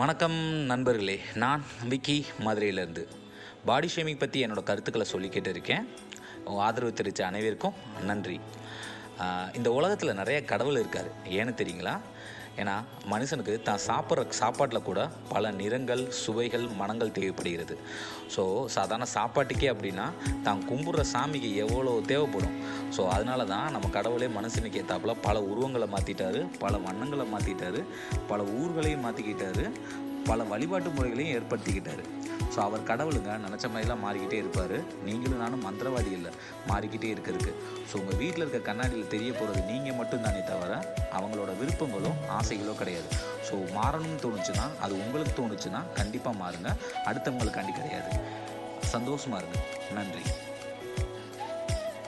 வணக்கம் நண்பர்களே. நான் விக்கி மதுரையிலேருந்து. பாடி ஷேமிங் பற்றி என்னோடய கருத்துக்களை சொல்லிக்கிட்டு இருக்கேன் ஆதரவு தெரிவித்த அனைவருக்கும் நன்றி. இந்த உலகத்தில் நிறைய கடவுள் இருக்கார். ஏன்னு தெரியுங்களா? ஏன்னா மனுஷனுக்கு தான் சாப்பிட்ற சாப்பாட்டில் கூட பல நிறங்கள் சுவைகள் மனங்கள் தேவைப்படுகிறது. ஸோ சாதாரண சாப்பாட்டுக்கே அப்படின்னா தான் கும்பிட்ற சாமிக்கு எவ்வளோ தேவைப்படும்? ஸோ அதனால தான் நம்ம கடவுளே மனுஷனுக்கு ஏற்றாப்புல பல உருவங்களை மாற்றிட்டாரு பல வண்ணங்களை மாற்றிட்டாரு பல ஊர்களையும் மாற்றிக்கிட்டாரு பல வழிபாட்டு முறைகளையும் ஏற்படுத்திக்கிட்டாரு. ஸோ அவர் கடவுளுங்க நினச்ச மாதிரிலாம் மாறிக்கிட்டே இருப்பார். நீங்களும் நானும் மந்திரவாதி இல்லை மாறிக்கிட்டே இருக்கிறதுக்கு. ஸோ உங்கள் வீட்டில் இருக்க கண்ணாடியில் தெரிய போகிறது நீங்கள் மட்டும்தானே தவிர அவங்களோட விருப்பங்களோ ஆசைகளோ கிடையாது. ஸோ மாறணும்னு தோணுச்சுன்னா அது உங்களுக்கு தோணுச்சுன்னா கண்டிப்பாக மாறுங்க. அடுத்தவங்களுக்காண்டி கிடையாது. சந்தோஷமாக இருங்க. நன்றி.